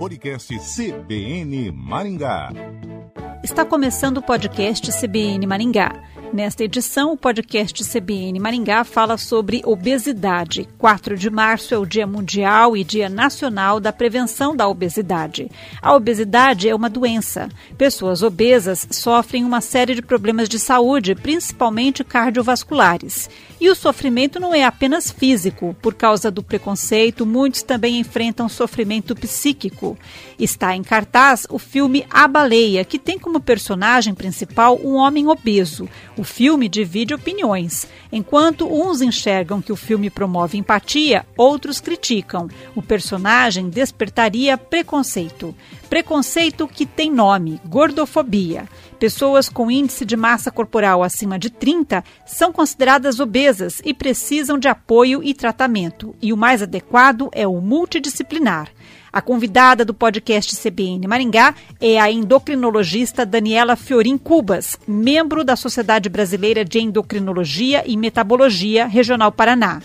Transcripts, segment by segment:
Podcast CBN Maringá. Está começando o podcast CBN Maringá. Nesta edição, o podcast CBN Maringá fala sobre obesidade. 4 de março é o Dia Mundial e Dia Nacional da Prevenção da Obesidade. A obesidade é uma doença. Pessoas obesas sofrem uma série de problemas de saúde, principalmente cardiovasculares. E o sofrimento não é apenas físico. Por causa do preconceito, muitos também enfrentam sofrimento psíquico. Está em cartaz o filme A Baleia, que tem como personagem principal um homem obeso. O filme divide opiniões. Enquanto uns enxergam que o filme promove empatia, outros criticam. O personagem despertaria preconceito. Preconceito que tem nome: gordofobia. Pessoas com índice de massa corporal acima de 30 são consideradas obesas e precisam de apoio e tratamento. E o mais adequado é o multidisciplinar. A convidada do podcast CBN Maringá é a endocrinologista Daniela Fiorin Cubas, membro da Sociedade Brasileira de Endocrinologia e Metabologia Regional Paraná.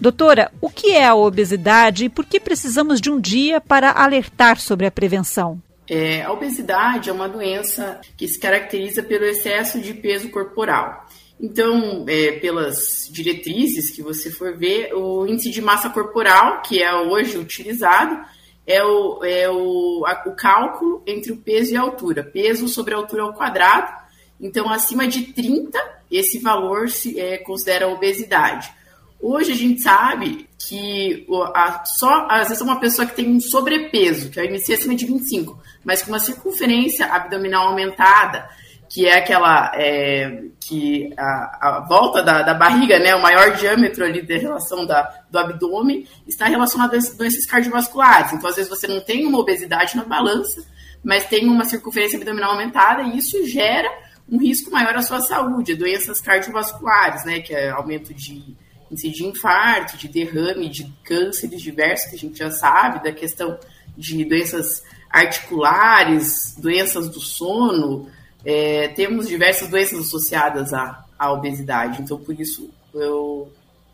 Doutora, o que é a obesidade e por que precisamos de um dia para alertar sobre a prevenção? É, a obesidade é uma doença que se caracteriza pelo excesso de peso corporal. Então, é, pelas diretrizes que você for ver, o índice de massa corporal, que é hoje utilizado, é o, é o, a, o cálculo entre o peso e a altura. Peso sobre a altura ao quadrado. Então, acima de 30, esse valor se é, considera obesidade. Hoje a gente sabe que a, só, às vezes, uma pessoa que tem um sobrepeso, que é inicia acima de 25, mas com uma circunferência abdominal aumentada, que é aquela é, que a, a volta da, da, barriga, né, o maior diâmetro ali da relação da, do abdômen, está relacionado a doenças cardiovasculares. Então, às vezes, você não tem uma obesidade na balança, mas tem uma circunferência abdominal aumentada e isso gera um risco maior à sua saúde, doenças cardiovasculares, né, que é aumento de de infarto, de derrame, de cânceres diversos, que a gente já sabe, da questão de doenças articulares, doenças do sono, é, temos diversas doenças associadas à, à obesidade, então por isso eu,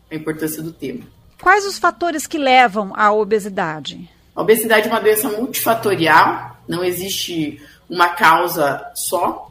a importância do tema. Quais os fatores que levam à obesidade? A obesidade é uma doença multifatorial, não existe uma causa só.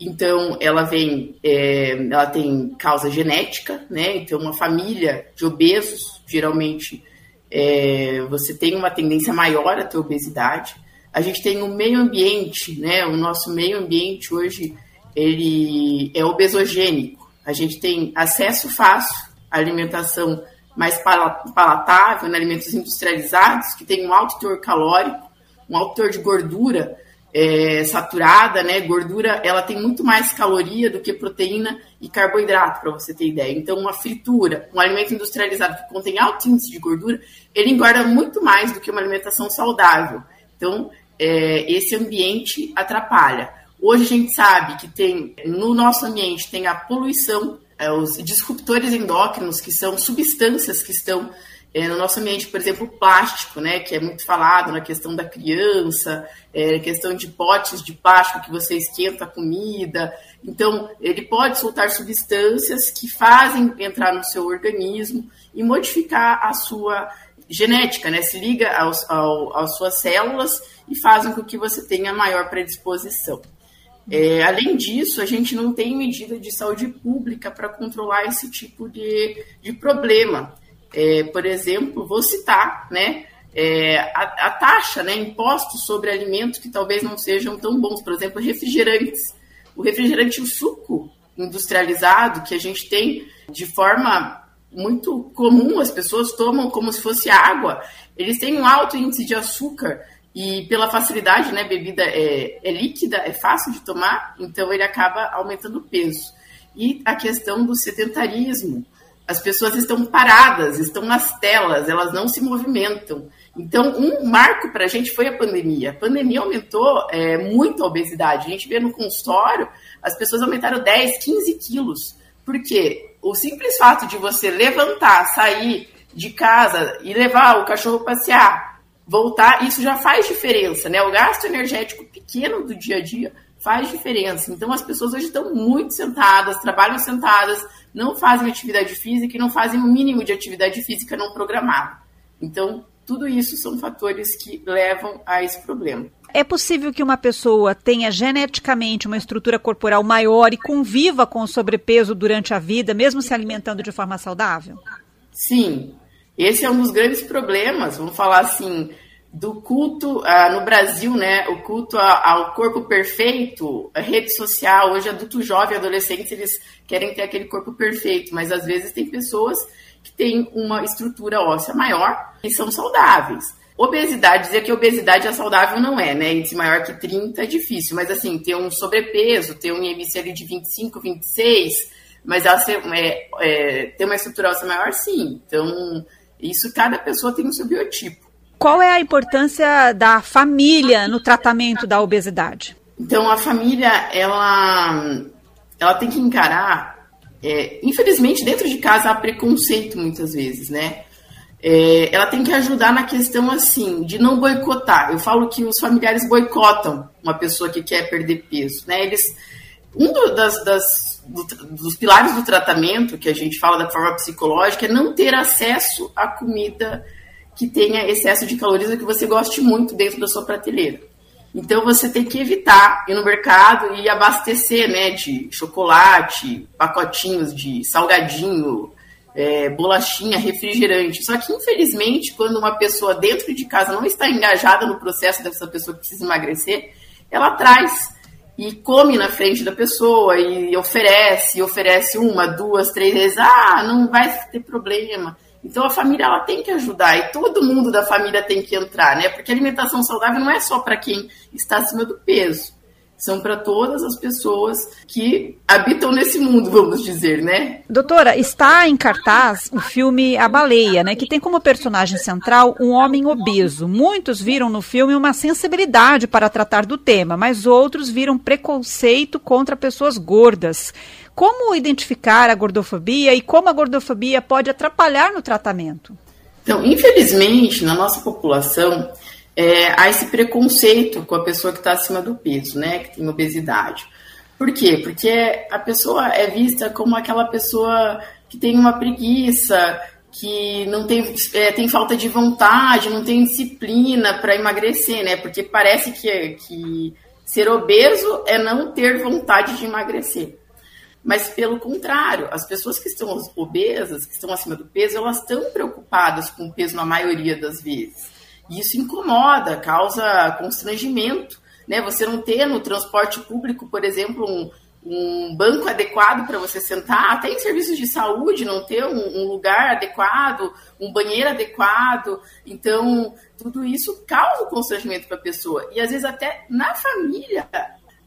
Então, ela vem, é, ela tem causa genética, né? Então, uma família de obesos, geralmente, é, você tem uma tendência maior a ter obesidade. A gente tem o meio ambiente, né? O nosso meio ambiente hoje ele é obesogênico. A gente tem acesso fácil à alimentação mais palatável, né? alimentos industrializados, que tem um alto teor calórico, um alto teor de gordura é, saturada, né? Gordura, ela tem muito mais caloria do que proteína e carboidrato, para você ter ideia. Então, uma fritura, um alimento industrializado que contém alto índice de gordura, ele engorda muito mais do que uma alimentação saudável. Então, é, esse ambiente atrapalha. Hoje a gente sabe que tem no nosso ambiente tem a poluição, é, os disruptores endócrinos, que são substâncias que estão é, no nosso ambiente, por exemplo, o plástico, né, que é muito falado na questão da criança, é, questão de potes de plástico que você esquenta a comida. Então, ele pode soltar substâncias que fazem entrar no seu organismo e modificar a sua genética, né? Se liga aos, ao, às suas células e fazem com que você tenha maior predisposição. É, além disso, a gente não tem medida de saúde pública para controlar esse tipo de, de problema. É, por exemplo, vou citar né, é, a, a, taxa, né, impostos sobre alimentos que talvez não sejam tão bons, por exemplo, refrigerantes. O refrigerante, o suco industrializado que a gente tem de forma muito comum, as pessoas tomam como se fosse água, eles têm um alto índice de açúcar e pela facilidade, né, bebida é, é líquida, é fácil de tomar, então ele acaba aumentando o peso. E a questão do sedentarismo, as pessoas estão paradas, estão nas telas, elas não se movimentam. Então, um marco para a gente foi a pandemia. A pandemia aumentou é, muito a obesidade. A gente vê no consultório, as pessoas aumentaram 10, 15 quilos. Por quê? O simples fato de você levantar, sair de casa e levar o cachorro passear, voltar, isso já faz diferença, né? O gasto energético pequeno do dia a dia faz diferença. Então as pessoas hoje estão muito sentadas, trabalham sentadas, não fazem atividade física e não fazem o mínimo de atividade física não programada. Então tudo isso são fatores que levam a esse problema. É possível que uma pessoa tenha geneticamente uma estrutura corporal maior e conviva com o sobrepeso durante a vida, mesmo se alimentando de forma saudável? Sim, esse é um dos grandes problemas, vamos falar assim, do culto ah, no Brasil, né? O culto ao corpo perfeito, a rede social, hoje adulto jovem, adolescentes, eles querem ter aquele corpo perfeito, mas às vezes tem pessoas que têm uma estrutura óssea maior e são saudáveis. Obesidade, dizer que obesidade é saudável não é, né? Índice maior que 30 é difícil, mas assim, ter um sobrepeso, ter um IMC ali de 25, 26, mas ela ser, é, é, ter uma estrutura óssea maior, sim. Então, isso cada pessoa tem o seu biotipo. Qual é a importância da família no tratamento da obesidade? Então, a família, ela, ela tem que encarar. É, infelizmente, dentro de casa há preconceito muitas vezes, né? É, ela tem que ajudar na questão assim de não boicotar. Eu falo que os familiares boicotam uma pessoa que quer perder peso, né? Eles um do, das, das do, dos pilares do tratamento que a gente fala da forma psicológica é não ter acesso à comida que tenha excesso de calorias que você goste muito dentro da sua prateleira. Então você tem que evitar ir no mercado e abastecer, né, de chocolate, pacotinhos de salgadinho, é, bolachinha, refrigerante. Só que, infelizmente, quando uma pessoa dentro de casa não está engajada no processo dessa pessoa que precisa emagrecer, ela traz e come na frente da pessoa e oferece, oferece uma, duas, três vezes. Ah, não vai ter problema. Então a família ela tem que ajudar e todo mundo da família tem que entrar, né? Porque alimentação saudável não é só para quem está acima do peso são para todas as pessoas que habitam nesse mundo, vamos dizer, né? Doutora, está em cartaz o filme A Baleia, né, que tem como personagem central um homem obeso. Muitos viram no filme uma sensibilidade para tratar do tema, mas outros viram preconceito contra pessoas gordas. Como identificar a gordofobia e como a gordofobia pode atrapalhar no tratamento? Então, infelizmente, na nossa população, é, há esse preconceito com a pessoa que está acima do peso, né, que tem obesidade. Por quê? Porque a pessoa é vista como aquela pessoa que tem uma preguiça, que não tem, é, tem falta de vontade, não tem disciplina para emagrecer, né? Porque parece que, que ser obeso é não ter vontade de emagrecer. Mas pelo contrário, as pessoas que estão obesas, que estão acima do peso, elas estão preocupadas com o peso na maioria das vezes. Isso incomoda, causa constrangimento. Né? Você não ter no transporte público, por exemplo, um, um banco adequado para você sentar, até em serviços de saúde, não ter um, um, lugar adequado, um banheiro adequado. Então, tudo isso causa constrangimento para a pessoa. E às vezes até na família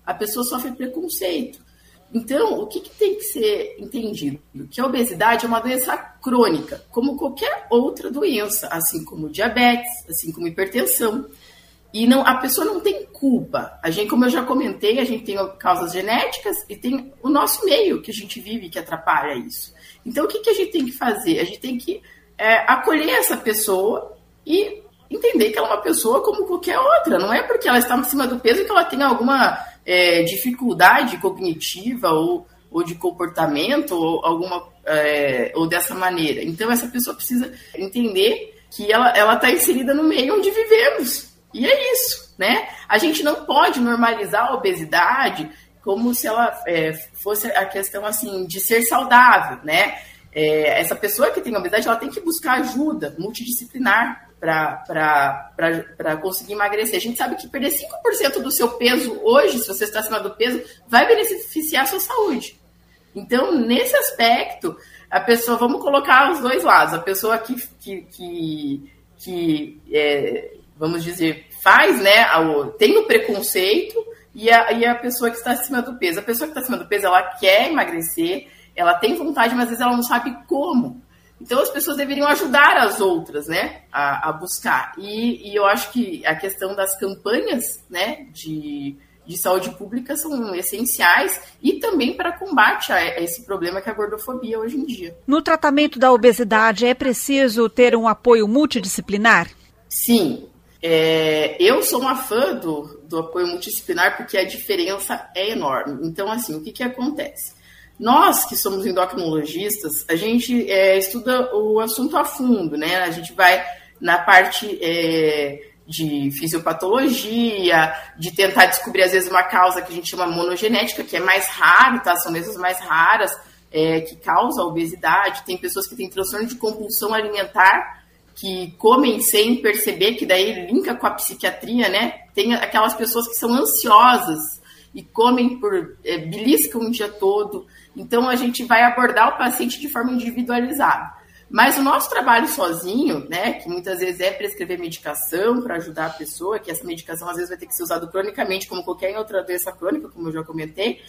a pessoa sofre preconceito. Então, o que, que, tem que ser entendido? Que a obesidade é uma doença crônica, como qualquer outra doença, assim como diabetes, assim como hipertensão. E não, a pessoa não tem culpa. A gente, como eu já comentei, a gente tem causas genéticas e tem o nosso meio que a gente vive que atrapalha isso. Então, o que, que a gente tem que fazer? A gente tem que é, acolher essa pessoa e entender que ela é uma pessoa como qualquer outra. Não é porque ela está acima do peso que ela tem alguma é, dificuldade cognitiva ou, ou de comportamento ou alguma é, ou dessa maneira. Então essa pessoa precisa entender que ela está inserida no meio onde vivemos e é isso, né? A gente não pode normalizar a obesidade como se ela é, fosse a questão assim de ser saudável, né? É, essa pessoa que tem obesidade ela tem que buscar ajuda multidisciplinar para conseguir emagrecer. A gente sabe que perder 5% do seu peso hoje, se você está acima do peso, vai beneficiar a sua saúde. Então, nesse aspecto, a pessoa, vamos colocar os dois lados. A pessoa que, que, que, que é, vamos dizer, faz, né, tem o preconceito e a, e a pessoa que está acima do peso. A pessoa que está acima do peso, ela quer emagrecer, ela tem vontade, mas às vezes ela não sabe como. Então as pessoas deveriam ajudar as outras, né, a, a buscar. E, e, eu acho que a questão das campanhas, né, de, de saúde pública são essenciais e também para combate a, a esse problema que é a gordofobia hoje em dia. No tratamento da obesidade é preciso ter um apoio multidisciplinar? Sim. É, eu sou uma fã do, do apoio multidisciplinar porque a diferença é enorme. Então, assim, o que, que acontece? Nós que somos endocrinologistas, a gente é, estuda o assunto a fundo, né? A gente vai na parte é, de fisiopatologia, de tentar descobrir, às vezes, uma causa que a gente chama monogenética, que é mais raro, tá? São doenças mais raras é, que causam obesidade. Tem pessoas que têm transtorno de compulsão alimentar, que comem sem perceber, que daí linka com a psiquiatria, né? Tem aquelas pessoas que são ansiosas e comem por é, beliscam o dia todo. Então a gente vai abordar o paciente de forma individualizada. Mas o nosso trabalho sozinho, né, que muitas vezes é prescrever medicação para ajudar a pessoa, que essa medicação às vezes vai ter que ser usada cronicamente, como qualquer outra doença crônica, como eu já comentei,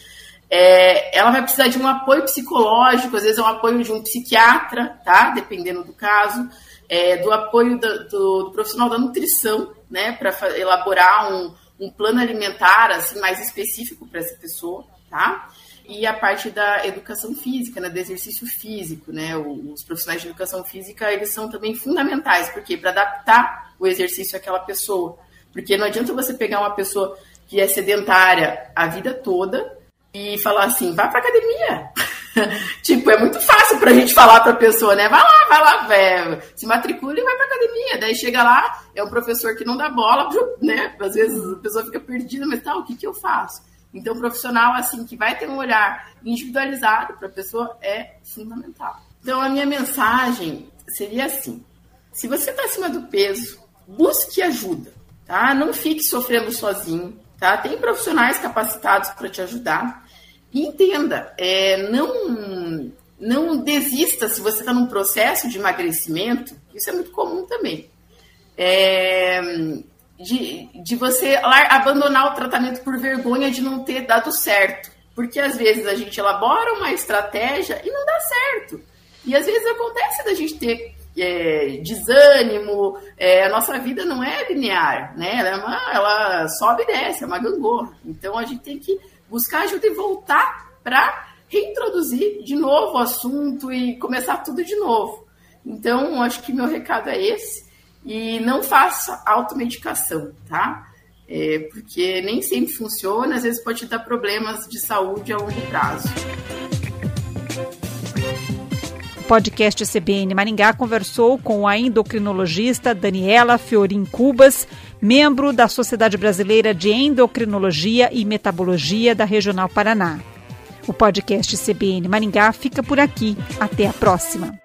é, ela vai precisar de um apoio psicológico, às vezes é um apoio de um psiquiatra, tá? Dependendo do caso, é, do apoio do, do, do, profissional da nutrição, né, para elaborar um, um plano alimentar assim mais específico para essa pessoa, tá? e a parte da educação física, né, do exercício físico, né, os profissionais de educação física, eles são também fundamentais, porque para adaptar o exercício àquela pessoa, porque não adianta você pegar uma pessoa que é sedentária a vida toda e falar assim, vá para academia. tipo, é muito fácil para a gente falar para a pessoa, né? Vai lá, vai lá, é, se matricula e vai para academia. Daí chega lá, é um professor que não dá bola, né? Às vezes a pessoa fica perdida, mas tá, o que, que eu faço? Então, profissional, assim, que vai ter um olhar individualizado para a pessoa é fundamental. Então, a minha mensagem seria assim: se você está acima do peso, busque ajuda, tá? Não fique sofrendo sozinho, tá? Tem profissionais capacitados para te ajudar. Entenda, é, não, não desista se você está num processo de emagrecimento, isso é muito comum também. É, de, de você abandonar o tratamento por vergonha de não ter dado certo. Porque às vezes a gente elabora uma estratégia e não dá certo. E às vezes acontece da gente ter é, desânimo, é, a nossa vida não é linear, né? Ela, é uma, ela sobe e desce, é uma gangorra. Então a gente tem que buscar ajuda e voltar para reintroduzir de novo o assunto e começar tudo de novo. Então, acho que meu recado é esse. E não faça automedicação, tá? É, porque nem sempre funciona, às vezes pode dar problemas de saúde a longo prazo. O podcast CBN Maringá conversou com a endocrinologista Daniela Fiorin Cubas, membro da Sociedade Brasileira de Endocrinologia e Metabologia da Regional Paraná. O podcast CBN Maringá fica por aqui. Até a próxima.